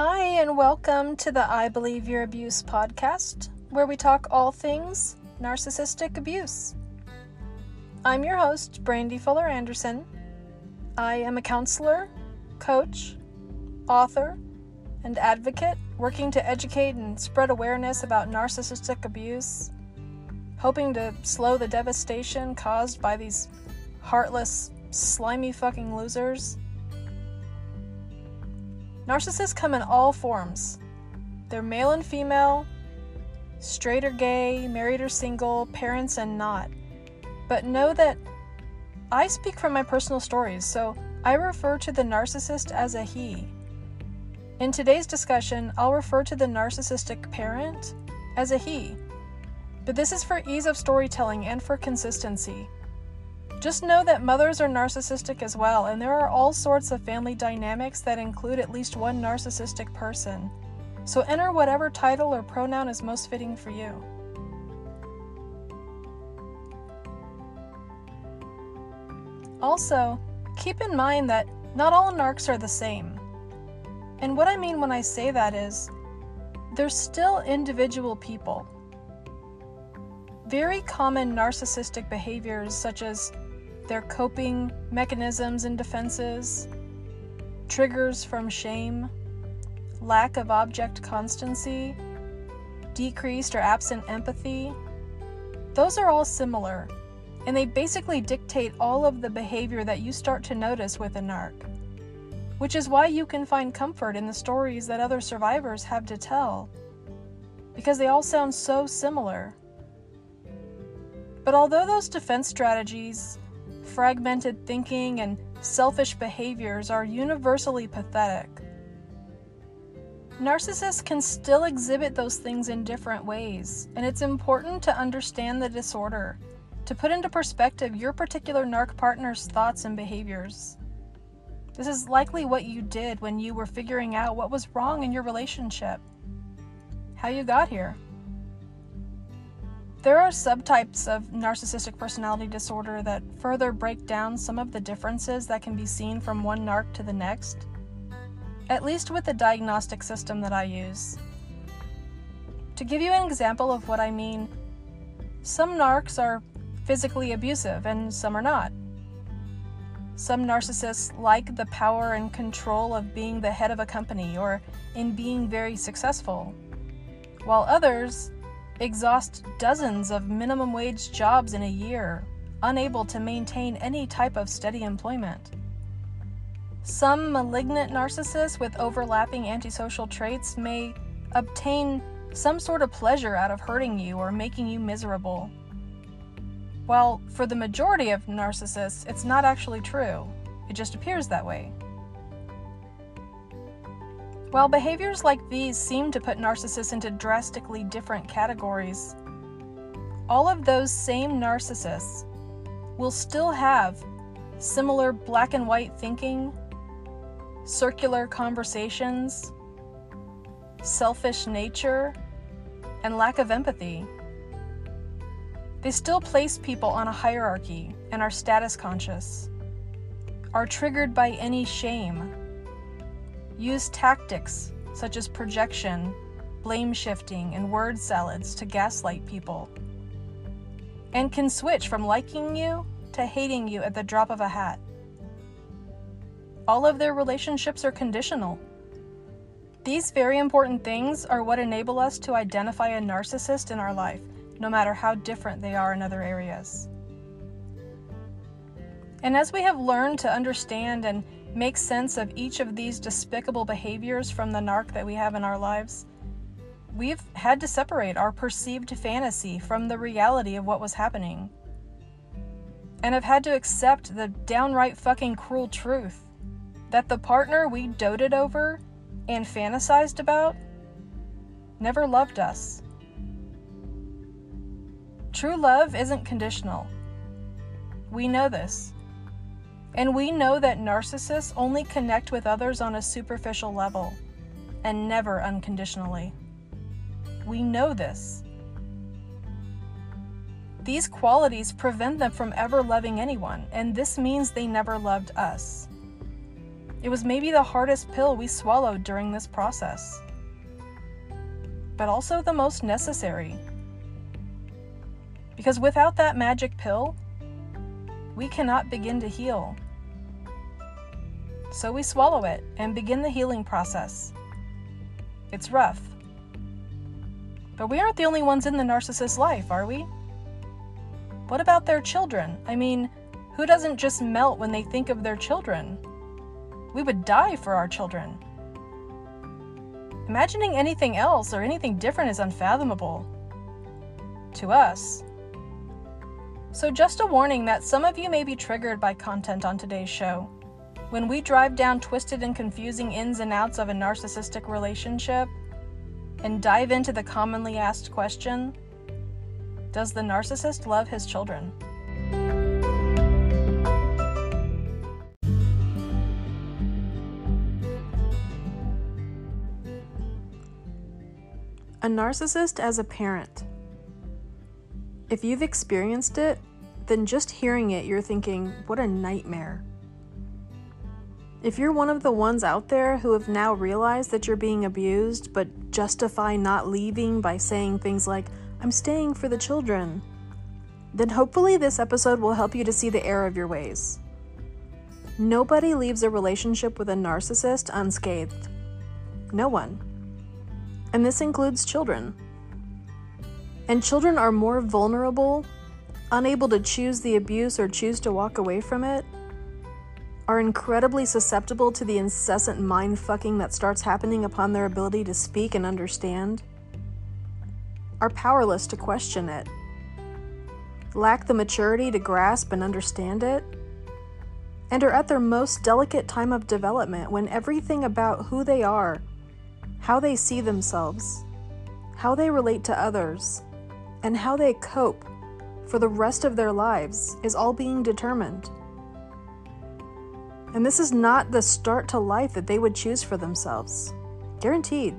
Hi, and welcome to the I Believe Your Abuse podcast, where we talk all things narcissistic abuse. I'm your host, Brandy Fuller Anderson. I am a counselor, coach, author, and advocate working to educate and spread awareness about narcissistic abuse, hoping to slow the devastation caused by these heartless, slimy fucking losers. Narcissists come in all forms. They're male and female, straight or gay, married or single, parents and not. But know that I speak from my personal stories, so I refer to the narcissist as a he. In today's discussion, I'll refer to the narcissistic parent as a he. But this is for ease of storytelling and for consistency. Just know that mothers are narcissistic as well, and there are all sorts of family dynamics that include at least one narcissistic person. So enter whatever title or pronoun is most fitting for you. Also, keep in mind that not all narcs are the same. And what I mean when I say that is, they're still individual people. Very common narcissistic behaviors, such as their coping mechanisms and defenses, triggers from shame, lack of object constancy, decreased or absent empathy, those are all similar, and they basically dictate all of the behavior that you start to notice with a narc. Which is why you can find comfort in the stories that other survivors have to tell, because they all sound so similar. But although those defense strategies fragmented thinking, and selfish behaviors are universally pathetic. Narcissists can still exhibit those things in different ways, and it's important to understand the disorder, to put into perspective your particular narc partner's thoughts and behaviors. This is likely what you did when you were figuring out what was wrong in your relationship, how you got here. There are subtypes of narcissistic personality disorder that further break down some of the differences that can be seen from one narc to the next, at least with the diagnostic system that I use. To give you an example of what I mean, some narcs are physically abusive and some are not. Some narcissists like the power and control of being the head of a company or in being very successful, while others exhaust dozens of minimum wage jobs in a year, unable to maintain any type of steady employment. Some malignant narcissists with overlapping antisocial traits may obtain some sort of pleasure out of hurting you or making you miserable. While for the majority of narcissists, it's not actually true, it just appears that way. While behaviors like these seem to put narcissists into drastically different categories, all of those same narcissists will still have similar black and white thinking, circular conversations, selfish nature, and lack of empathy. They still place people on a hierarchy and are status conscious, are triggered by any shame Use tactics such as projection, blame shifting, and word salads to gaslight people. And can switch from liking you to hating you at the drop of a hat. All of their relationships are conditional. These very important things are what enable us to identify a narcissist in our life, no matter how different they are in other areas. And as we have learned to understand and make sense of each of these despicable behaviors from the narc that we have in our lives, we've had to separate our perceived fantasy from the reality of what was happening. And have had to accept the downright fucking cruel truth that the partner we doted over and fantasized about never loved us. True love isn't conditional. We know this. And we know that narcissists only connect with others on a superficial level and never unconditionally. We know this. These qualities prevent them from ever loving anyone, and this means they never loved us. It was maybe the hardest pill we swallowed during this process, but also the most necessary. Because without that magic pill, we cannot begin to heal. So we swallow it and begin the healing process. It's rough. But we aren't the only ones in the narcissist's life, are we? What about their children? I mean, who doesn't just melt when they think of their children? We would die for our children. Imagining anything else or anything different is unfathomable. To us. So, just a warning that some of you may be triggered by content on today's show. When we drive down twisted and confusing ins and outs of a narcissistic relationship and dive into the commonly asked question Does the narcissist love his children? A narcissist as a parent. If you've experienced it, then just hearing it, you're thinking, what a nightmare. If you're one of the ones out there who have now realized that you're being abused, but justify not leaving by saying things like, I'm staying for the children, then hopefully this episode will help you to see the error of your ways. Nobody leaves a relationship with a narcissist unscathed. No one. And this includes children. And children are more vulnerable, unable to choose the abuse or choose to walk away from it, are incredibly susceptible to the incessant mind fucking that starts happening upon their ability to speak and understand, are powerless to question it, lack the maturity to grasp and understand it, and are at their most delicate time of development when everything about who they are, how they see themselves, how they relate to others, and how they cope for the rest of their lives is all being determined. And this is not the start to life that they would choose for themselves. Guaranteed.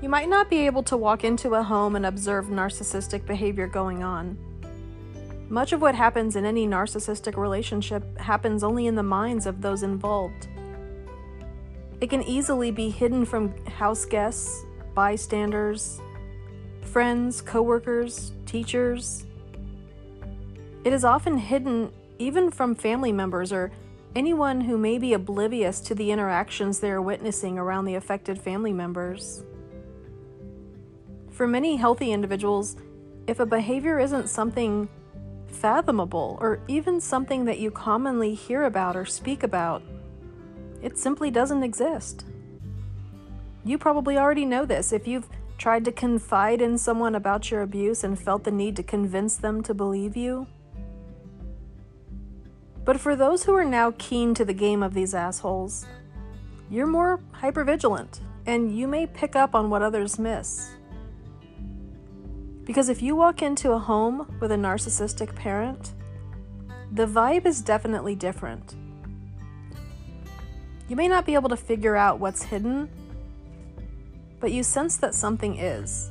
You might not be able to walk into a home and observe narcissistic behavior going on. Much of what happens in any narcissistic relationship happens only in the minds of those involved. It can easily be hidden from house guests, bystanders, friends, coworkers, teachers. It is often hidden even from family members or anyone who may be oblivious to the interactions they are witnessing around the affected family members. For many healthy individuals, if a behavior isn't something fathomable or even something that you commonly hear about or speak about, it simply doesn't exist. You probably already know this if you've tried to confide in someone about your abuse and felt the need to convince them to believe you. But for those who are now keen to the game of these assholes, you're more hypervigilant and you may pick up on what others miss. Because if you walk into a home with a narcissistic parent, the vibe is definitely different. You may not be able to figure out what's hidden but you sense that something is.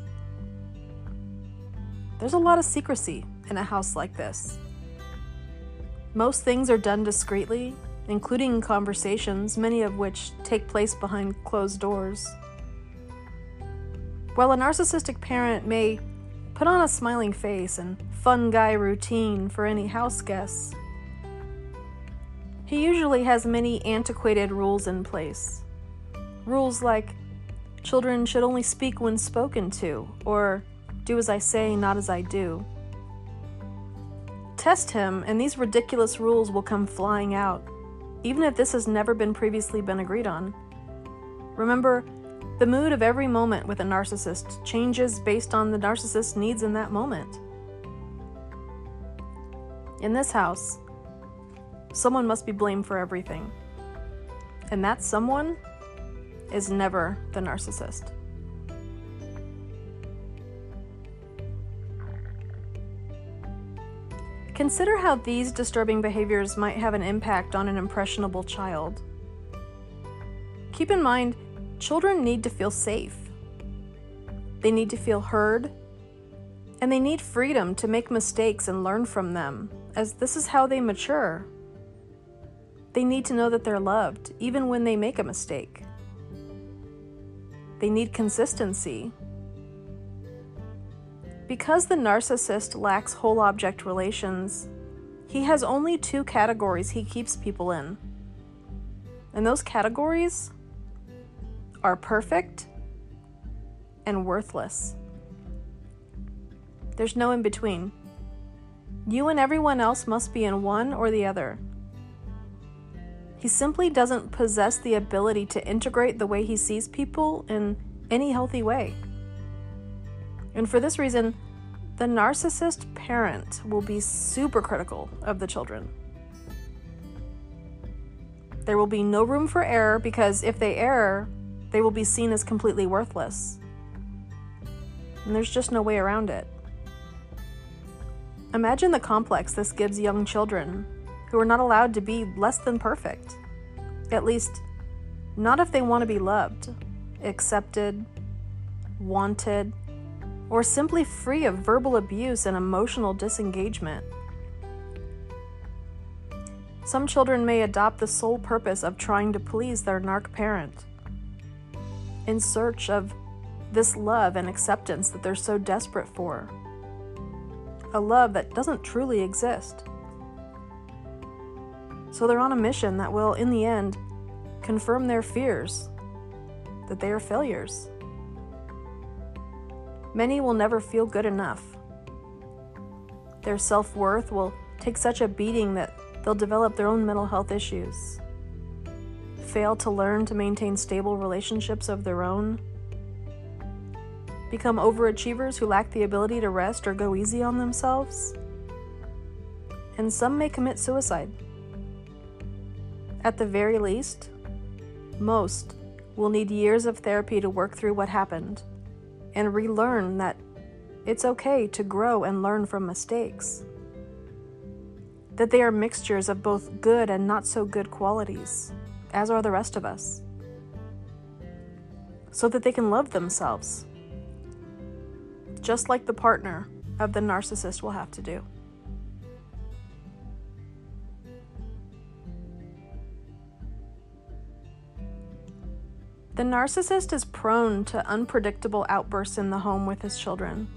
There's a lot of secrecy in a house like this. Most things are done discreetly, including conversations, many of which take place behind closed doors. While a narcissistic parent may put on a smiling face and fun guy routine for any house guests, he usually has many antiquated rules in place. Rules like Children should only speak when spoken to, or do as I say, not as I do. Test him, and these ridiculous rules will come flying out, even if this has never been previously been agreed on. Remember, the mood of every moment with a narcissist changes based on the narcissist's needs in that moment. In this house, someone must be blamed for everything. And that someone is never the narcissist. Consider how these disturbing behaviors might have an impact on an impressionable child. Keep in mind, children need to feel safe. They need to feel heard, And they need freedom to make mistakes and learn from them, as this is how they mature. They need to know that they're loved, even when they make a mistake. They need consistency. Because the narcissist lacks whole object relations, he has only two categories he keeps people in. And those categories are perfect and worthless. There's no in between. You and everyone else must be in one or the other. He simply doesn't possess the ability to integrate the way he sees people in any healthy way. And for this reason, the narcissist parent will be super critical of the children. There will be no room for error because if they err, they will be seen as completely worthless. And there's just no way around it. Imagine the complex this gives young children who are not allowed to be less than perfect. At least, not if they want to be loved, accepted, wanted, or simply free of verbal abuse and emotional disengagement. Some children may adopt the sole purpose of trying to please their narc parent in search of this love and acceptance that they're so desperate for a love that doesn't truly exist. So they're on a mission that will, in the end, confirm their fears that they are failures. Many will never feel good enough. Their self worth will take such a beating that they'll develop their own mental health issues, fail to learn to maintain stable relationships of their own become overachievers who lack the ability to rest or go easy on themselves. And some may commit suicide. At the very least, most will need years of therapy to work through what happened and relearn that it's okay to grow and learn from mistakes. That they are mixtures of both good and not so good qualities, as are the rest of us. So that they can love themselves just like the partner of the narcissist will have to do. The narcissist is prone to unpredictable outbursts in the home with his children,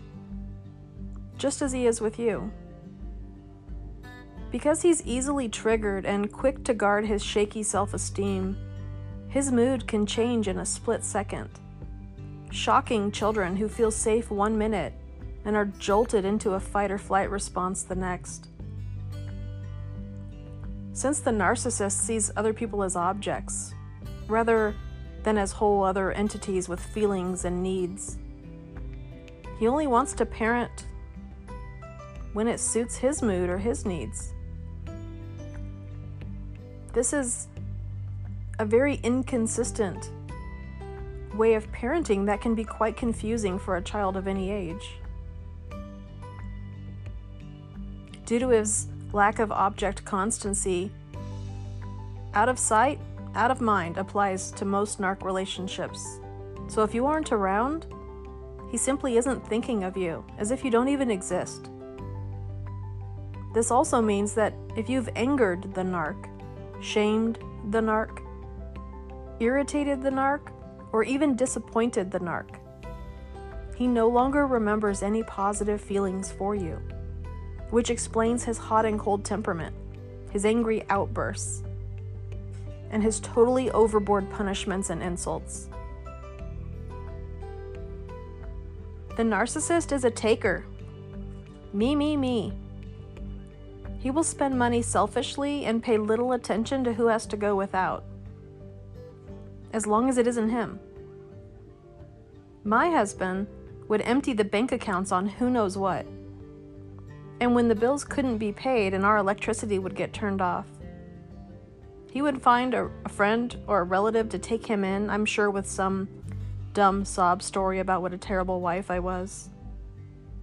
just as he is with you. Because he's easily triggered and quick to guard his shaky self esteem, his mood can change in a split second shocking children who feel safe one minute and are jolted into a fight or flight response the next. Since the narcissist sees other people as objects, rather than as whole other entities with feelings and needs, he only wants to parent when it suits his mood or his needs. This is a very inconsistent way of parenting that can be quite confusing for a child of any age. Due to his lack of object constancy, out of sight, out of mind applies to most narc relationships. So if you aren't around, he simply isn't thinking of you, as if you don't even exist. This also means that if you've angered the narc, shamed the narc, irritated the narc, or even disappointed the narc. He no longer remembers any positive feelings for you, which explains his hot and cold temperament, his angry outbursts, and his totally overboard punishments and insults. The narcissist is a taker. Me, me, me. He will spend money selfishly and pay little attention to who has to go without as long as it isn't him. My husband would empty the bank accounts on who knows what. And when the bills couldn't be paid and our electricity would get turned off, he would find a, a, friend or a relative to take him in, I'm sure with some dumb sob story about what a terrible wife I was.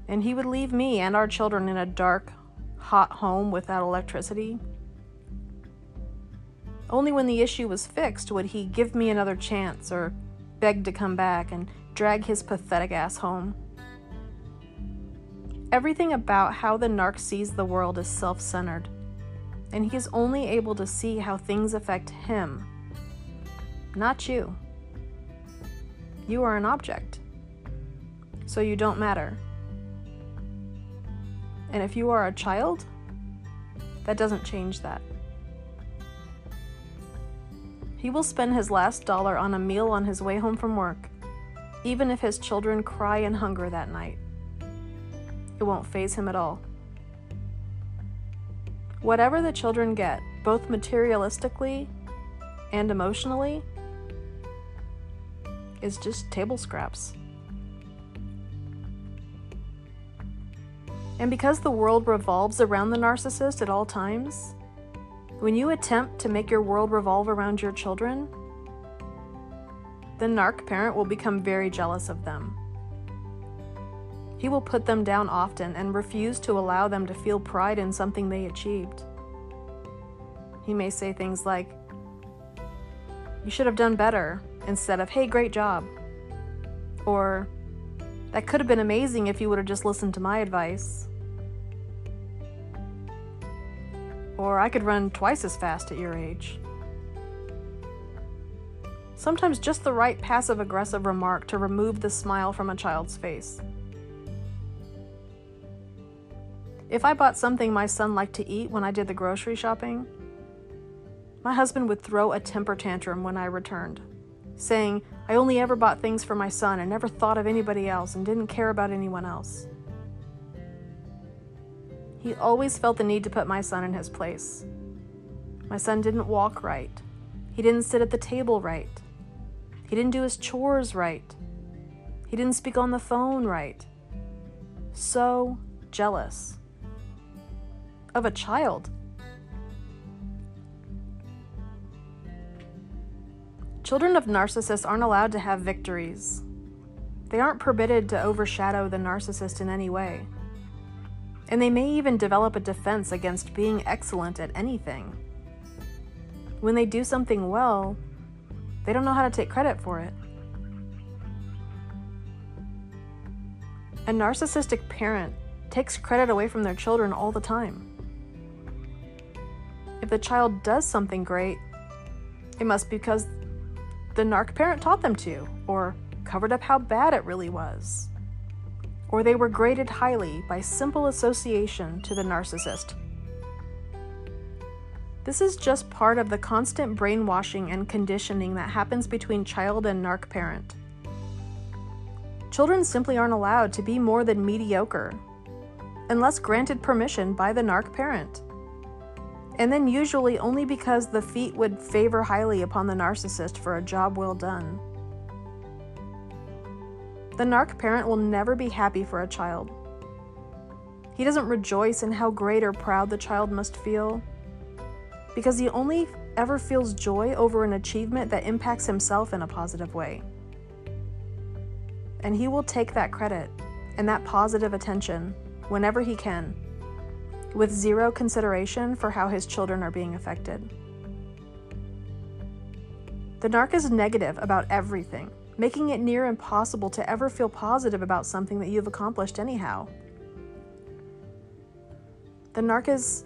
And he would leave me and our children in a dark, hot home without electricity. Only when the issue was fixed would he give me another chance or beg to come back and drag his pathetic ass home. Everything about how the narc sees the world is self centered, and he is only able to see how things affect him, not you. You are an object, so you don't matter. And if you are a child, that doesn't change that. He will spend his last dollar on a meal on his way home from work, even if his children cry in hunger that night. It won't faze him at all. Whatever the children get, both materialistically and emotionally, is just table scraps. And because the world revolves around the narcissist at all times, when you attempt to make your world revolve around your children, the narc parent will become very jealous of them. He will put them down often and refuse to allow them to feel pride in something they achieved. He may say things like, You should have done better, instead of, Hey, great job. Or, That could have been amazing if you would have just listened to my advice. Or, I could run twice as fast at your age. Sometimes just the right passive aggressive remark to remove the smile from a child's face. If I bought something my son liked to eat when I did the grocery shopping, my husband would throw a temper tantrum when I returned, saying, I only ever bought things for my son and never thought of anybody else and didn't care about anyone else. He always felt the need to put my son in his place. My son didn't walk right. He didn't sit at the table right. He didn't do his chores right. He didn't speak on the phone right. So jealous of a child. Children of narcissists aren't allowed to have victories. They aren't permitted to overshadow the narcissist in any way. And they may even develop a defense against being excellent at anything. When they do something well, they don't know how to take credit for it. A narcissistic parent takes credit away from their children all the time. If the child does something great, it must be because the narc parent taught them to, or covered up how bad it really was. Or they were graded highly by simple association to the narcissist. This is just part of the constant brainwashing and conditioning that happens between child and narc parent. Children simply aren't allowed to be more than mediocre unless granted permission by the narc parent and then usually only because the feat would favor highly upon the narcissist for a job well done. The narc parent will never be happy for a child. He doesn't rejoice in how great or proud the child must feel, because he only ever feels joy over an achievement that impacts himself in a positive way. And he will take that credit and that positive attention whenever he can with zero consideration for how his children are being affected. The narc is negative about everything, making it near impossible to ever feel positive about something that you've accomplished anyhow. The narc is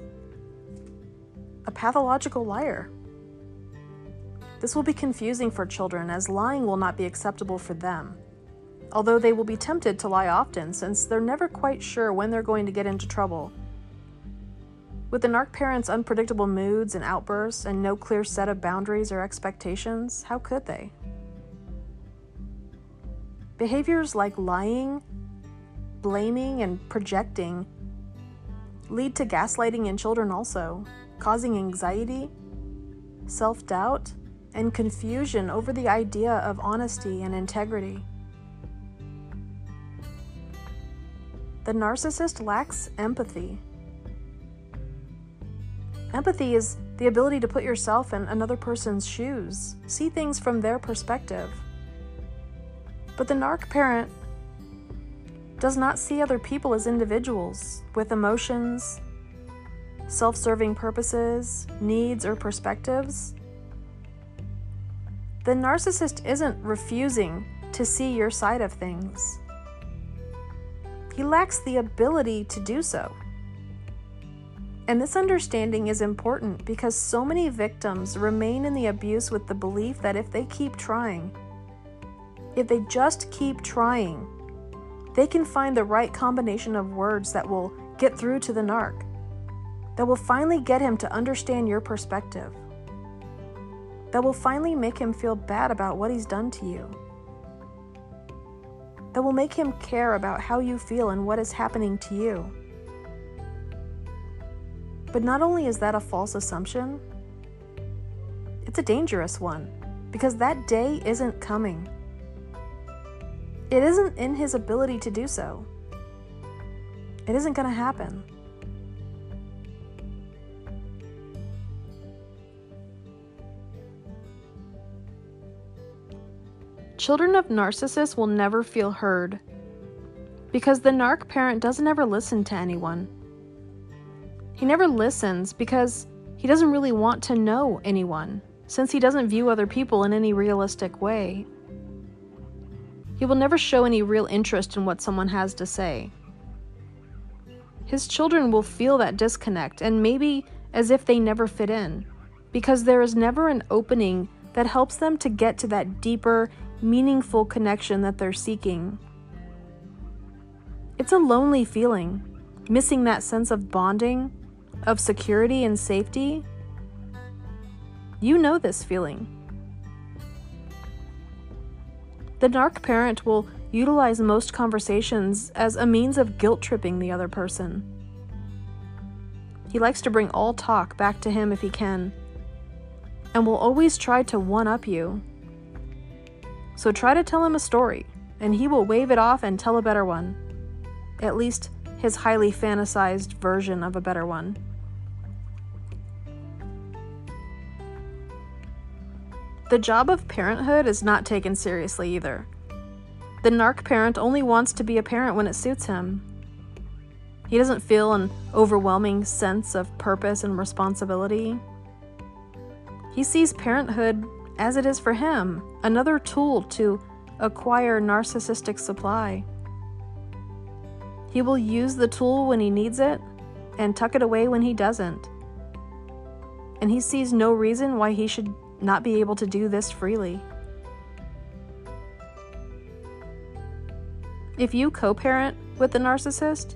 a pathological liar. This will be confusing for children as lying will not be acceptable for them, although they will be tempted to lie often since they're never quite sure when they're going to get into trouble with the narc parents' unpredictable moods and outbursts and no clear set of boundaries or expectations, how could they? Behaviors like lying, blaming, and projecting lead to gaslighting in children also, causing anxiety, self doubt, and confusion over the idea of honesty and integrity. The narcissist lacks empathy Empathy is the ability to put yourself in another person's shoes, see things from their perspective. But the narc parent does not see other people as individuals with emotions, self serving purposes, needs, or perspectives. The narcissist isn't refusing to see your side of things. He lacks the ability to do so. And this understanding is important because so many victims remain in the abuse with the belief that if they keep trying, if they just keep trying, they can find the right combination of words that will get through to the narc, that will finally get him to understand your perspective, that will finally make him feel bad about what he's done to you, that will make him care about how you feel and what is happening to you. But not only is that a false assumption, it's a dangerous one because that day isn't coming. It isn't in his ability to do so. It isn't going to happen. Children of narcissists will never feel heard because the narc parent doesn't ever listen to anyone. He never listens because he doesn't really want to know anyone, since he doesn't view other people in any realistic way. He will never show any real interest in what someone has to say. His children will feel that disconnect and maybe as if they never fit in, because there is never an opening that helps them to get to that deeper, meaningful connection that they're seeking. It's a lonely feeling, missing that sense of bonding of security and safety, you know this feeling. The narc parent will utilize most conversations as a means of guilt tripping the other person. He likes to bring all talk back to him if he can, and will always try to one up you. So try to tell him a story, and he will wave it off and tell a better one. At least his highly fantasized version of a better one. The job of parenthood is not taken seriously either. The narc parent only wants to be a parent when it suits him. He doesn't feel an overwhelming sense of purpose and responsibility. He sees parenthood as it is for him another tool to acquire narcissistic supply. He will use the tool when he needs it and tuck it away when he doesn't. And he sees no reason why he should not be able to do this freely. If you co parent with the narcissist,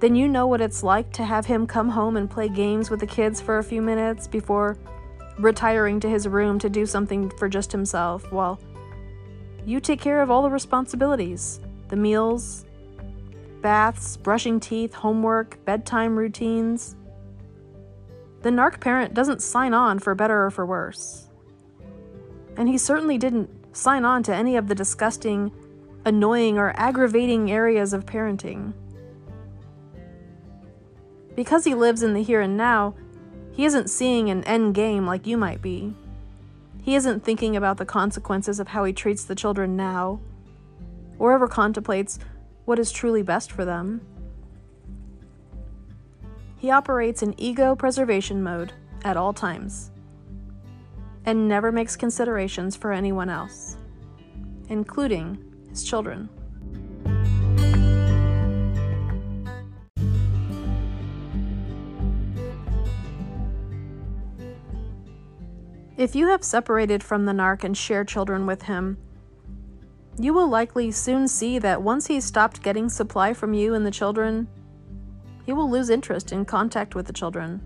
then you know what it's like to have him come home and play games with the kids for a few minutes before retiring to his room to do something for just himself while you take care of all the responsibilities the meals, baths, brushing teeth, homework, bedtime routines the narc parent doesn't sign on for better or for worse. And he certainly didn't sign on to any of the disgusting, annoying, or aggravating areas of parenting. Because he lives in the here and now, he isn't seeing an end game like you might be. He isn't thinking about the consequences of how he treats the children now, or ever contemplates what is truly best for them. He operates in ego preservation mode at all times and never makes considerations for anyone else, including his children. If you have separated from the narc and share children with him, you will likely soon see that once he stopped getting supply from you and the children, he will lose interest in contact with the children.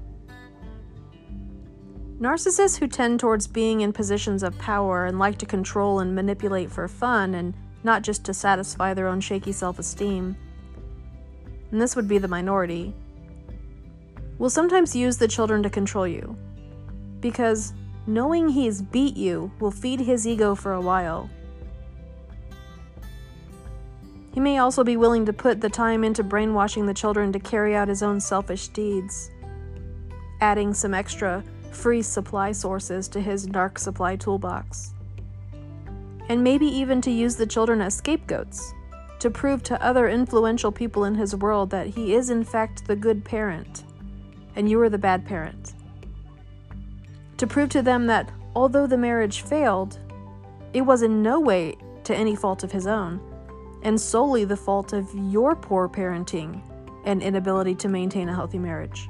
Narcissists who tend towards being in positions of power and like to control and manipulate for fun and not just to satisfy their own shaky self esteem, and this would be the minority, will sometimes use the children to control you. Because knowing he's beat you will feed his ego for a while he may also be willing to put the time into brainwashing the children to carry out his own selfish deeds, adding some extra free supply sources to his dark supply toolbox. And maybe even to use the children as scapegoats to prove to other influential people in his world that he is, in fact, the good parent and you are the bad parent. To prove to them that although the marriage failed, it was in no way to any fault of his own and solely the fault of your poor parenting and inability to maintain a healthy marriage.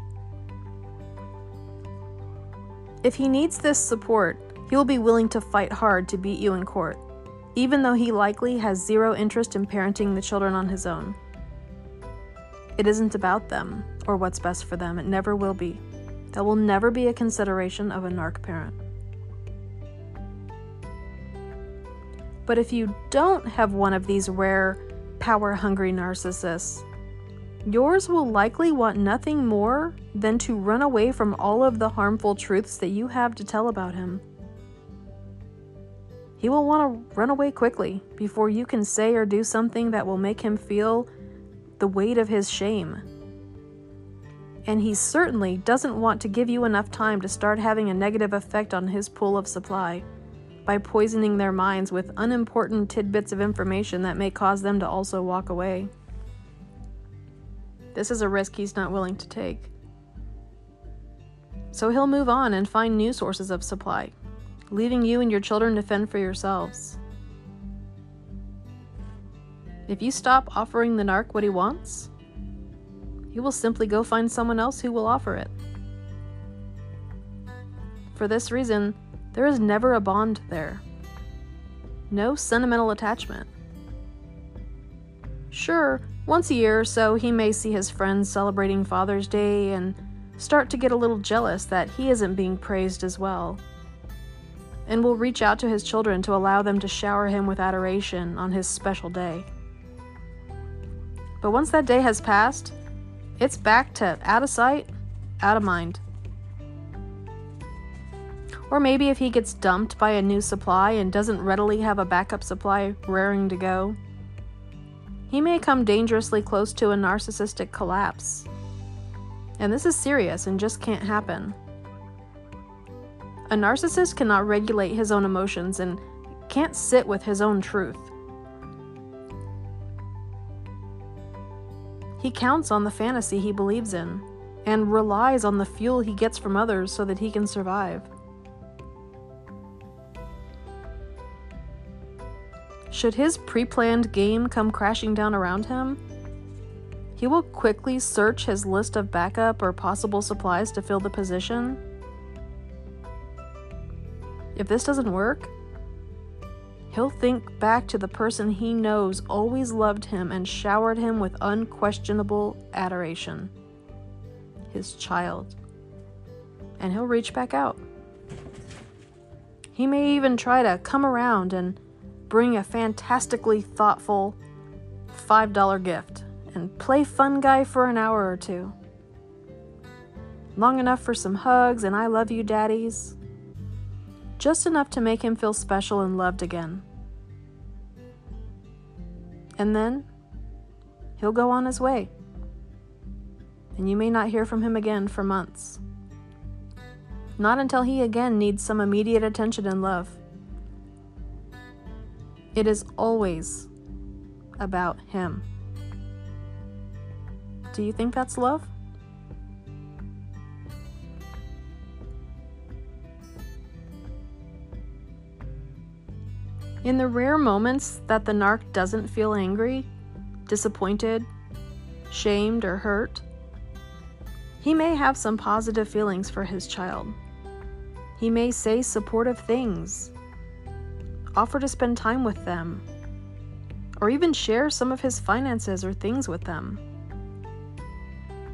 If he needs this support, he will be willing to fight hard to beat you in court, even though he likely has zero interest in parenting the children on his own. It isn't about them or what's best for them, it never will be. That will never be a consideration of a narc parent. But if you don't have one of these rare, power hungry narcissists, yours will likely want nothing more than to run away from all of the harmful truths that you have to tell about him. He will want to run away quickly before you can say or do something that will make him feel the weight of his shame. And he certainly doesn't want to give you enough time to start having a negative effect on his pool of supply by poisoning their minds with unimportant tidbits of information that may cause them to also walk away. This is a risk he's not willing to take. So he'll move on and find new sources of supply, leaving you and your children to fend for yourselves. If you stop offering the narc what he wants, he will simply go find someone else who will offer it. For this reason, there is never a bond there. No sentimental attachment. Sure, once a year or so, he may see his friends celebrating Father's Day and start to get a little jealous that he isn't being praised as well. And will reach out to his children to allow them to shower him with adoration on his special day. But once that day has passed, it's back to out of sight, out of mind. Or maybe if he gets dumped by a new supply and doesn't readily have a backup supply raring to go, he may come dangerously close to a narcissistic collapse. And this is serious and just can't happen. A narcissist cannot regulate his own emotions and can't sit with his own truth. He counts on the fantasy he believes in and relies on the fuel he gets from others so that he can survive. Should his pre planned game come crashing down around him, he will quickly search his list of backup or possible supplies to fill the position. If this doesn't work, he'll think back to the person he knows always loved him and showered him with unquestionable adoration his child. And he'll reach back out. He may even try to come around and bring a fantastically thoughtful $5 gift and play fun guy for an hour or two. Long enough for some hugs and I love you daddies. Just enough to make him feel special and loved again. And then he'll go on his way. And you may not hear from him again for months. Not until he again needs some immediate attention and love. It is always about Him. Do you think that's love? In the rare moments that the narc doesn't feel angry, disappointed, shamed, or hurt, he may have some positive feelings for his child. He may say supportive things offer to spend time with them, or even share some of his finances or things with them.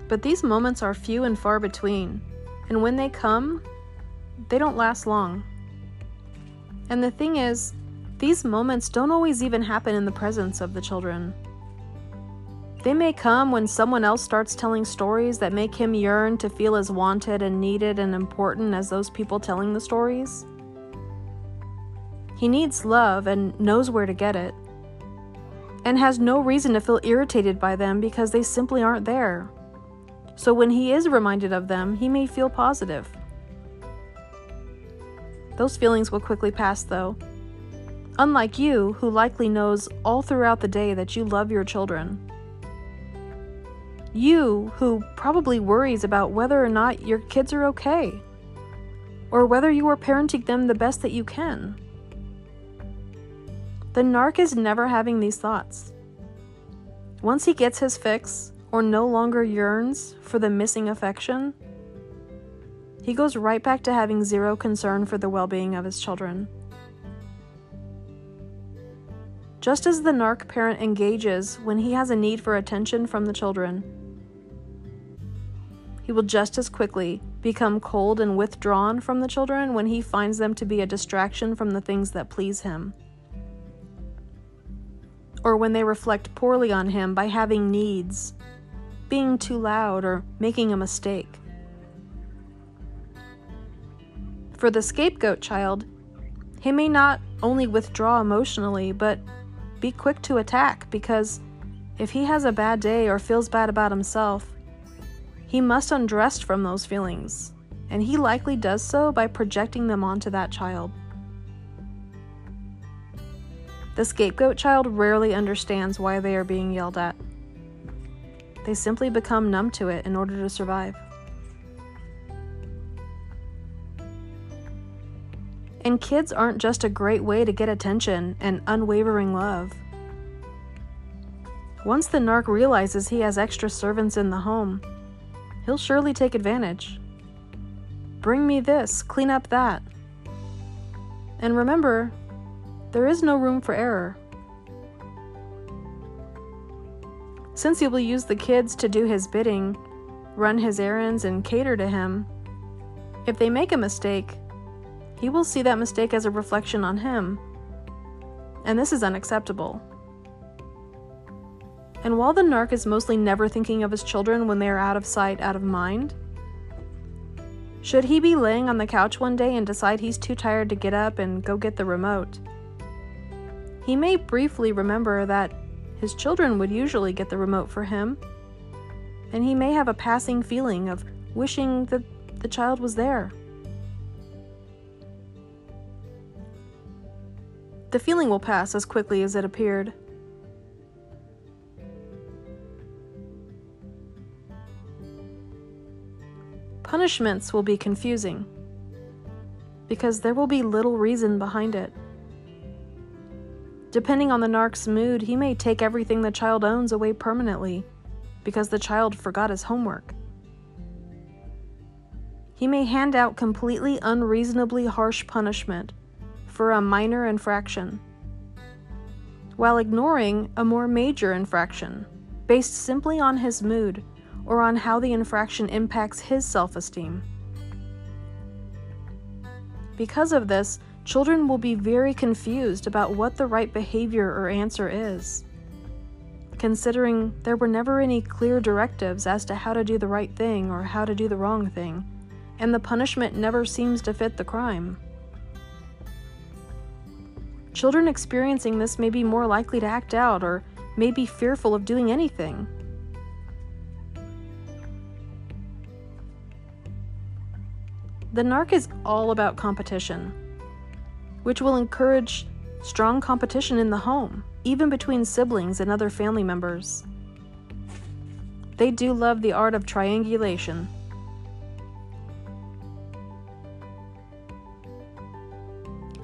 But these moments are few and far between, and when they come, they don't last long. And the thing is, these moments don't always even happen in the presence of the children. They may come when someone else starts telling stories that make him yearn to feel as wanted and needed and important as those people telling the stories. He needs love and knows where to get it, and has no reason to feel irritated by them because they simply aren't there. So when he is reminded of them, he may feel positive. Those feelings will quickly pass, though. Unlike you, who likely knows all throughout the day that you love your children. You, who probably worries about whether or not your kids are okay, or whether you are parenting them the best that you can. The narc is never having these thoughts. Once he gets his fix, or no longer yearns for the missing affection, he goes right back to having zero concern for the well being of his children. Just as the narc parent engages when he has a need for attention from the children, he will just as quickly become cold and withdrawn from the children when he finds them to be a distraction from the things that please him. Or when they reflect poorly on him by having needs, being too loud, or making a mistake. For the scapegoat child, he may not only withdraw emotionally, but be quick to attack because if he has a bad day or feels bad about himself, he must undress from those feelings, and he likely does so by projecting them onto that child. The scapegoat child rarely understands why they are being yelled at. They simply become numb to it in order to survive. And kids aren't just a great way to get attention and unwavering love. Once the narc realizes he has extra servants in the home, he'll surely take advantage. Bring me this, clean up that. And remember, there is no room for error. Since he will use the kids to do his bidding, run his errands, and cater to him, if they make a mistake, he will see that mistake as a reflection on him. And this is unacceptable. And while the narc is mostly never thinking of his children when they are out of sight, out of mind, should he be laying on the couch one day and decide he's too tired to get up and go get the remote, he may briefly remember that his children would usually get the remote for him, and he may have a passing feeling of wishing that the child was there. The feeling will pass as quickly as it appeared. Punishments will be confusing because there will be little reason behind it. Depending on the narc's mood, he may take everything the child owns away permanently because the child forgot his homework. He may hand out completely unreasonably harsh punishment for a minor infraction, while ignoring a more major infraction based simply on his mood or on how the infraction impacts his self esteem. Because of this, children will be very confused about what the right behavior or answer is. Considering there were never any clear directives as to how to do the right thing or how to do the wrong thing, and the punishment never seems to fit the crime. Children experiencing this may be more likely to act out or may be fearful of doing anything. The narc is all about competition, which will encourage strong competition in the home, even between siblings and other family members. They do love the art of triangulation.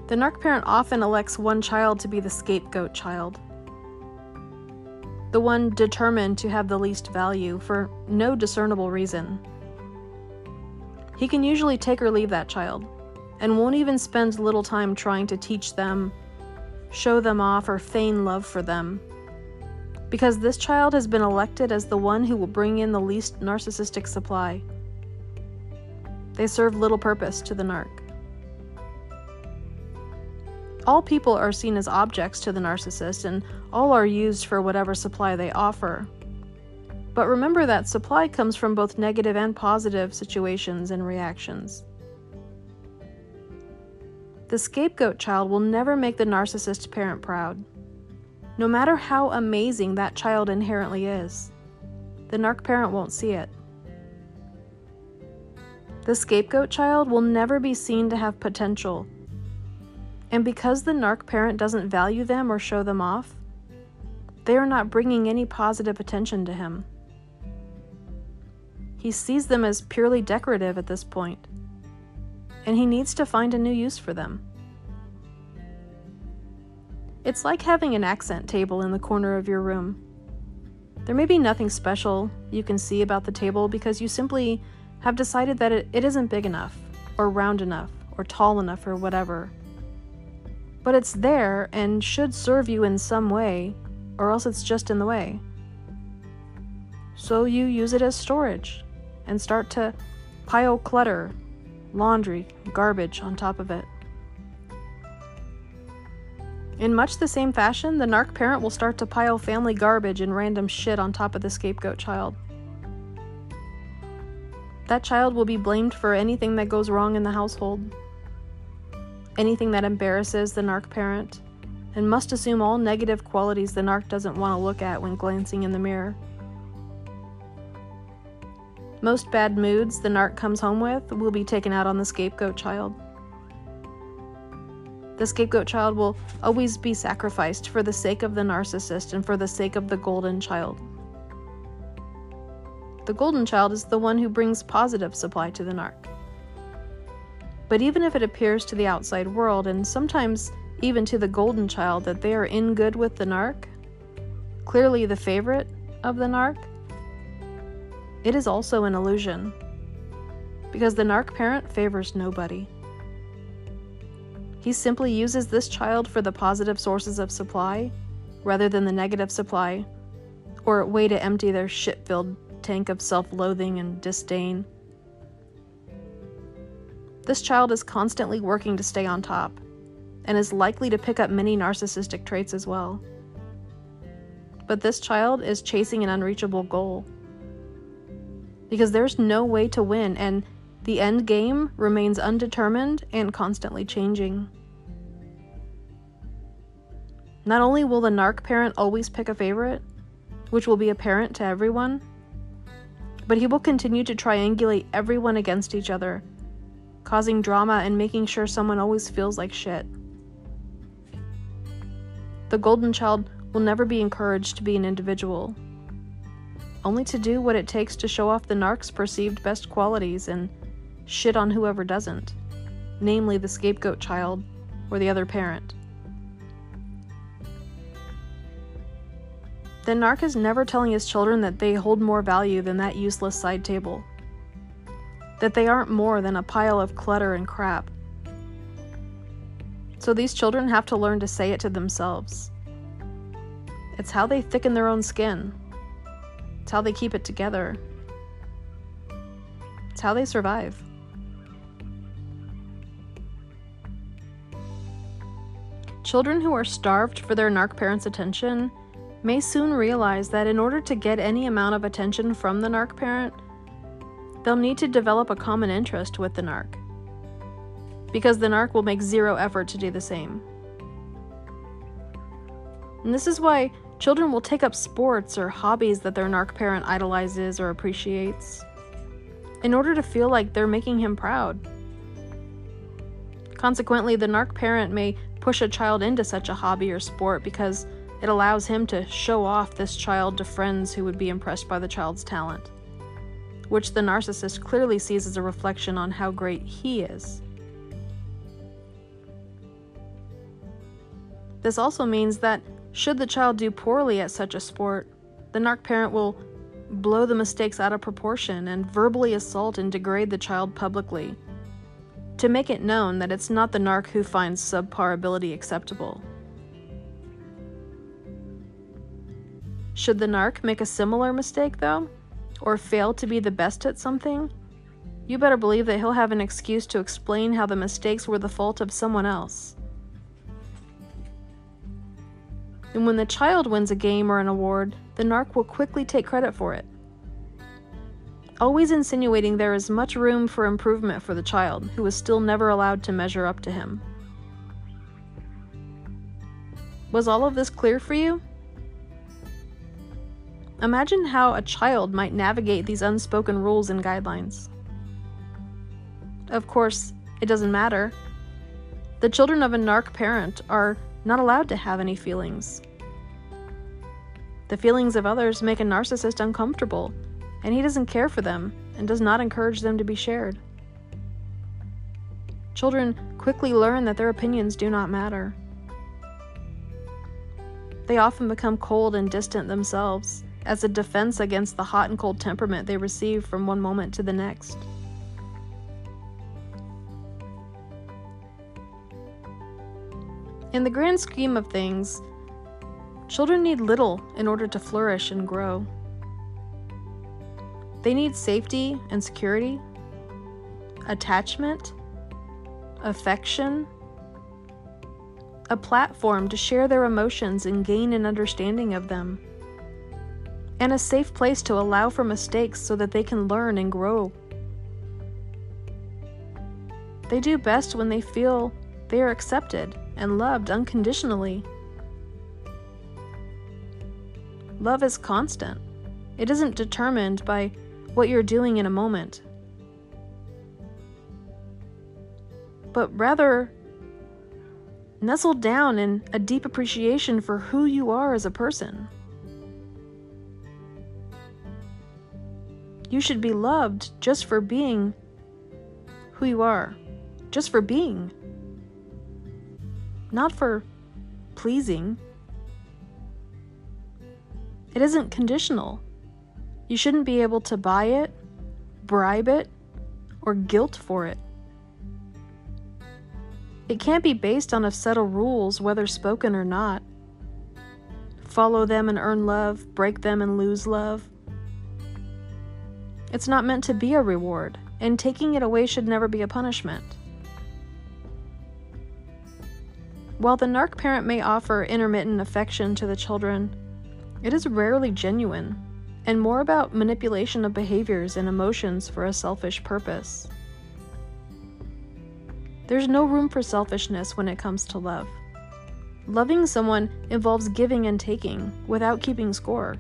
The narc parent often elects one child to be the scapegoat child, the one determined to have the least value for no discernible reason. He can usually take or leave that child, and won't even spend little time trying to teach them, show them off, or feign love for them. Because this child has been elected as the one who will bring in the least narcissistic supply. They serve little purpose to the narc. All people are seen as objects to the narcissist, and all are used for whatever supply they offer. But remember that supply comes from both negative and positive situations and reactions. The scapegoat child will never make the narcissist parent proud, no matter how amazing that child inherently is. The narc parent won't see it. The scapegoat child will never be seen to have potential and because the narc parent doesn't value them or show them off, they are not bringing any positive attention to him. He sees them as purely decorative at this point, and he needs to find a new use for them. It's like having an accent table in the corner of your room. There may be nothing special you can see about the table because you simply have decided that it, it isn't big enough, or round enough, or tall enough, or whatever. But it's there and should serve you in some way, or else it's just in the way. So you use it as storage and start to pile clutter, laundry, garbage on top of it. In much the same fashion, the narc parent will start to pile family garbage and random shit on top of the scapegoat child. That child will be blamed for anything that goes wrong in the household, anything that embarrasses the narc parent, and must assume all negative qualities the narc doesn't want to look at when glancing in the mirror. Most bad moods the narc comes home with will be taken out on the scapegoat child. The scapegoat child will always be sacrificed for the sake of the narcissist and for the sake of the golden child. The golden child is the one who brings positive supply to the narc. But even if it appears to the outside world, and sometimes even to the golden child, that they are in good with the narc, clearly the favorite of the narc, it is also an illusion. Because the narc parent favors nobody. He simply uses this child for the positive sources of supply rather than the negative supply, or a way to empty their shit filled tank of self loathing and disdain. This child is constantly working to stay on top and is likely to pick up many narcissistic traits as well. But this child is chasing an unreachable goal because there's no way to win, and the end game remains undetermined and constantly changing. Not only will the narc parent always pick a favorite, which will be apparent to everyone, but he will continue to triangulate everyone against each other, causing drama and making sure someone always feels like shit. The golden child will never be encouraged to be an individual, only to do what it takes to show off the narc's perceived best qualities and shit on whoever doesn't, namely the scapegoat child or the other parent. The narc is never telling his children that they hold more value than that useless side table. That they aren't more than a pile of clutter and crap. So these children have to learn to say it to themselves. It's how they thicken their own skin. It's how they keep it together. It's how they survive. Children who are starved for their narc parents' attention may soon realize that in order to get any amount of attention from the narc parent, they'll need to develop a common interest with the narc. Because the narc will make zero effort to do the same. And this is why children will take up sports or hobbies that their narc parent idolizes or appreciates in order to feel like they're making him proud. Consequently, the narc parent may push a child into such a hobby or sport because it allows him to show off this child to friends who would be impressed by the child's talent, which the narcissist clearly sees as a reflection on how great he is. This also means that should the child do poorly at such a sport, the narc parent will blow the mistakes out of proportion and verbally assault and degrade the child publicly to make it known that it's not the narc who finds subpar ability acceptable. Should the narc make a similar mistake, though, or fail to be the best at something, you better believe that he'll have an excuse to explain how the mistakes were the fault of someone else. And when the child wins a game or an award, the narc will quickly take credit for it. Always insinuating there is much room for improvement for the child, who is still never allowed to measure up to him. Was all of this clear for you? Imagine how a child might navigate these unspoken rules and guidelines. Of course, it doesn't matter. The children of a narc parent are not allowed to have any feelings. The feelings of others make a narcissist uncomfortable, and he doesn't care for them and does not encourage them to be shared. Children quickly learn that their opinions do not matter. They often become cold and distant themselves as a defense against the hot and cold temperament they receive from one moment to the next. In the grand scheme of things, children need little in order to flourish and grow. They need safety and security, attachment, affection, a platform to share their emotions and gain an understanding of them, and a safe place to allow for mistakes so that they can learn and grow. They do best when they feel they are accepted and loved unconditionally. Love is constant. It isn't determined by what you're doing in a moment, but rather nestled down in a deep appreciation for who you are as a person. You should be loved just for being who you are, just for being, not for pleasing. It isn't conditional. You shouldn't be able to buy it, bribe it, or guilt for it. It can't be based on a set of rules, whether spoken or not. Follow them and earn love, break them and lose love. It's not meant to be a reward, and taking it away should never be a punishment. While the narc parent may offer intermittent affection to the children, it is rarely genuine and more about manipulation of behaviors and emotions for a selfish purpose. There's no room for selfishness when it comes to love. Loving someone involves giving and taking without keeping score.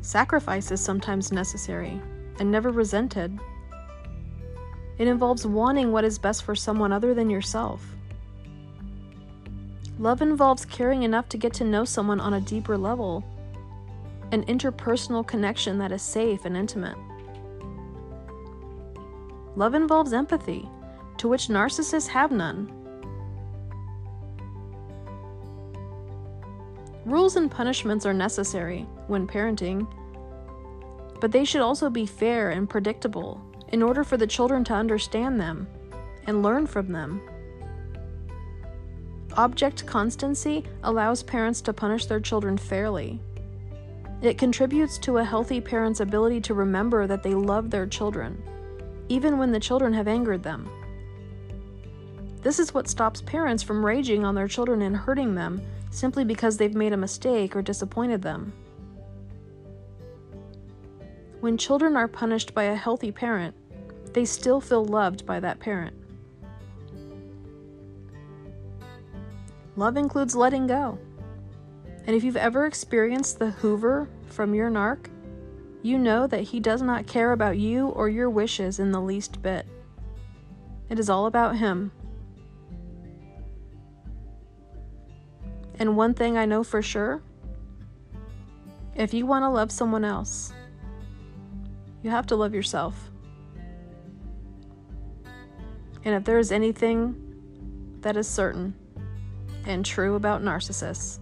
Sacrifice is sometimes necessary and never resented. It involves wanting what is best for someone other than yourself. Love involves caring enough to get to know someone on a deeper level an interpersonal connection that is safe and intimate. Love involves empathy, to which narcissists have none. Rules and punishments are necessary when parenting, but they should also be fair and predictable in order for the children to understand them and learn from them. Object constancy allows parents to punish their children fairly it contributes to a healthy parent's ability to remember that they love their children, even when the children have angered them. This is what stops parents from raging on their children and hurting them simply because they've made a mistake or disappointed them. When children are punished by a healthy parent, they still feel loved by that parent. Love includes letting go. And if you've ever experienced the Hoover from your narc, you know that he does not care about you or your wishes in the least bit. It is all about him. And one thing I know for sure if you want to love someone else, you have to love yourself. And if there is anything that is certain and true about narcissists,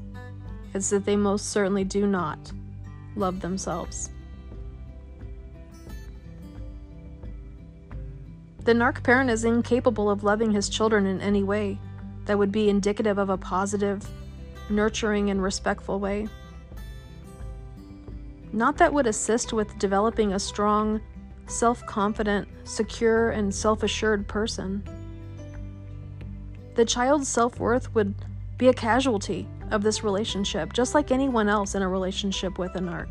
it's that they most certainly do not love themselves. The narc parent is incapable of loving his children in any way that would be indicative of a positive, nurturing, and respectful way. Not that would assist with developing a strong, self confident, secure, and self assured person. The child's self worth would be a casualty of this relationship, just like anyone else in a relationship with a narc.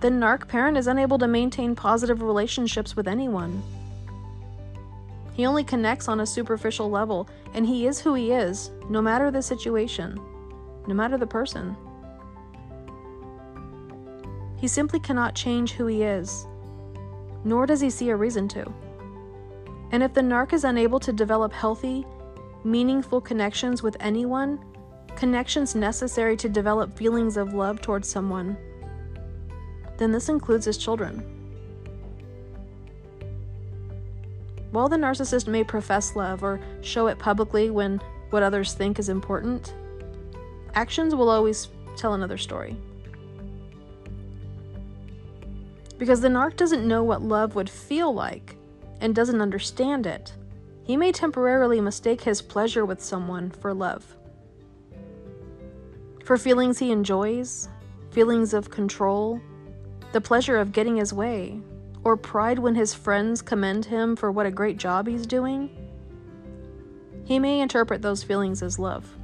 The narc parent is unable to maintain positive relationships with anyone. He only connects on a superficial level, and he is who he is, no matter the situation, no matter the person. He simply cannot change who he is, nor does he see a reason to. And if the narc is unable to develop healthy, meaningful connections with anyone, connections necessary to develop feelings of love towards someone, then this includes his children. While the narcissist may profess love or show it publicly when what others think is important, actions will always tell another story. Because the narc doesn't know what love would feel like and doesn't understand it, he may temporarily mistake his pleasure with someone for love. For feelings he enjoys, feelings of control, the pleasure of getting his way, or pride when his friends commend him for what a great job he's doing, he may interpret those feelings as love.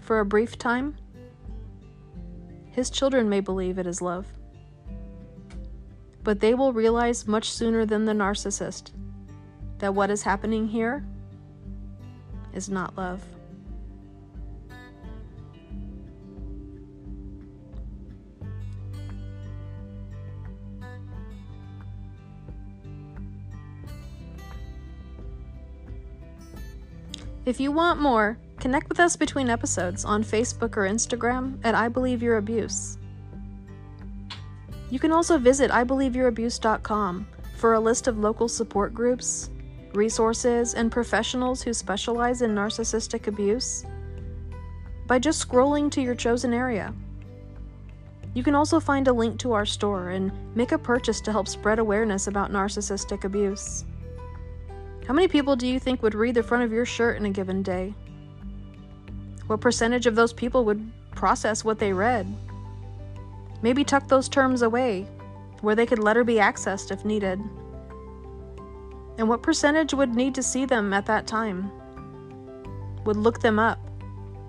For a brief time, his children may believe it is love. But they will realize much sooner than the narcissist that what is happening here is not love. If you want more, connect with us between episodes on Facebook or Instagram at I Believe Your Abuse. You can also visit IBelieveYourAbuse.com for a list of local support groups, resources, and professionals who specialize in narcissistic abuse by just scrolling to your chosen area. You can also find a link to our store and make a purchase to help spread awareness about narcissistic abuse. How many people do you think would read the front of your shirt in a given day? What percentage of those people would process what they read? Maybe tuck those terms away where they could later be accessed if needed. And what percentage would need to see them at that time? Would look them up,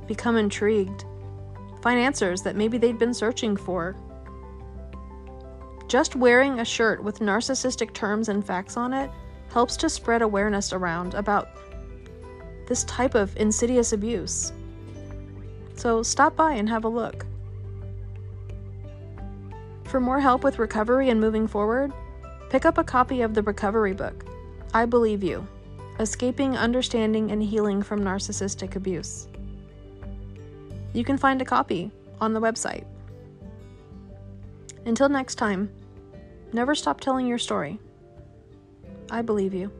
become intrigued, find answers that maybe they'd been searching for. Just wearing a shirt with narcissistic terms and facts on it helps to spread awareness around about this type of insidious abuse. So stop by and have a look. For more help with recovery and moving forward, pick up a copy of the recovery book, I Believe You Escaping, Understanding, and Healing from Narcissistic Abuse. You can find a copy on the website. Until next time, never stop telling your story. I believe you.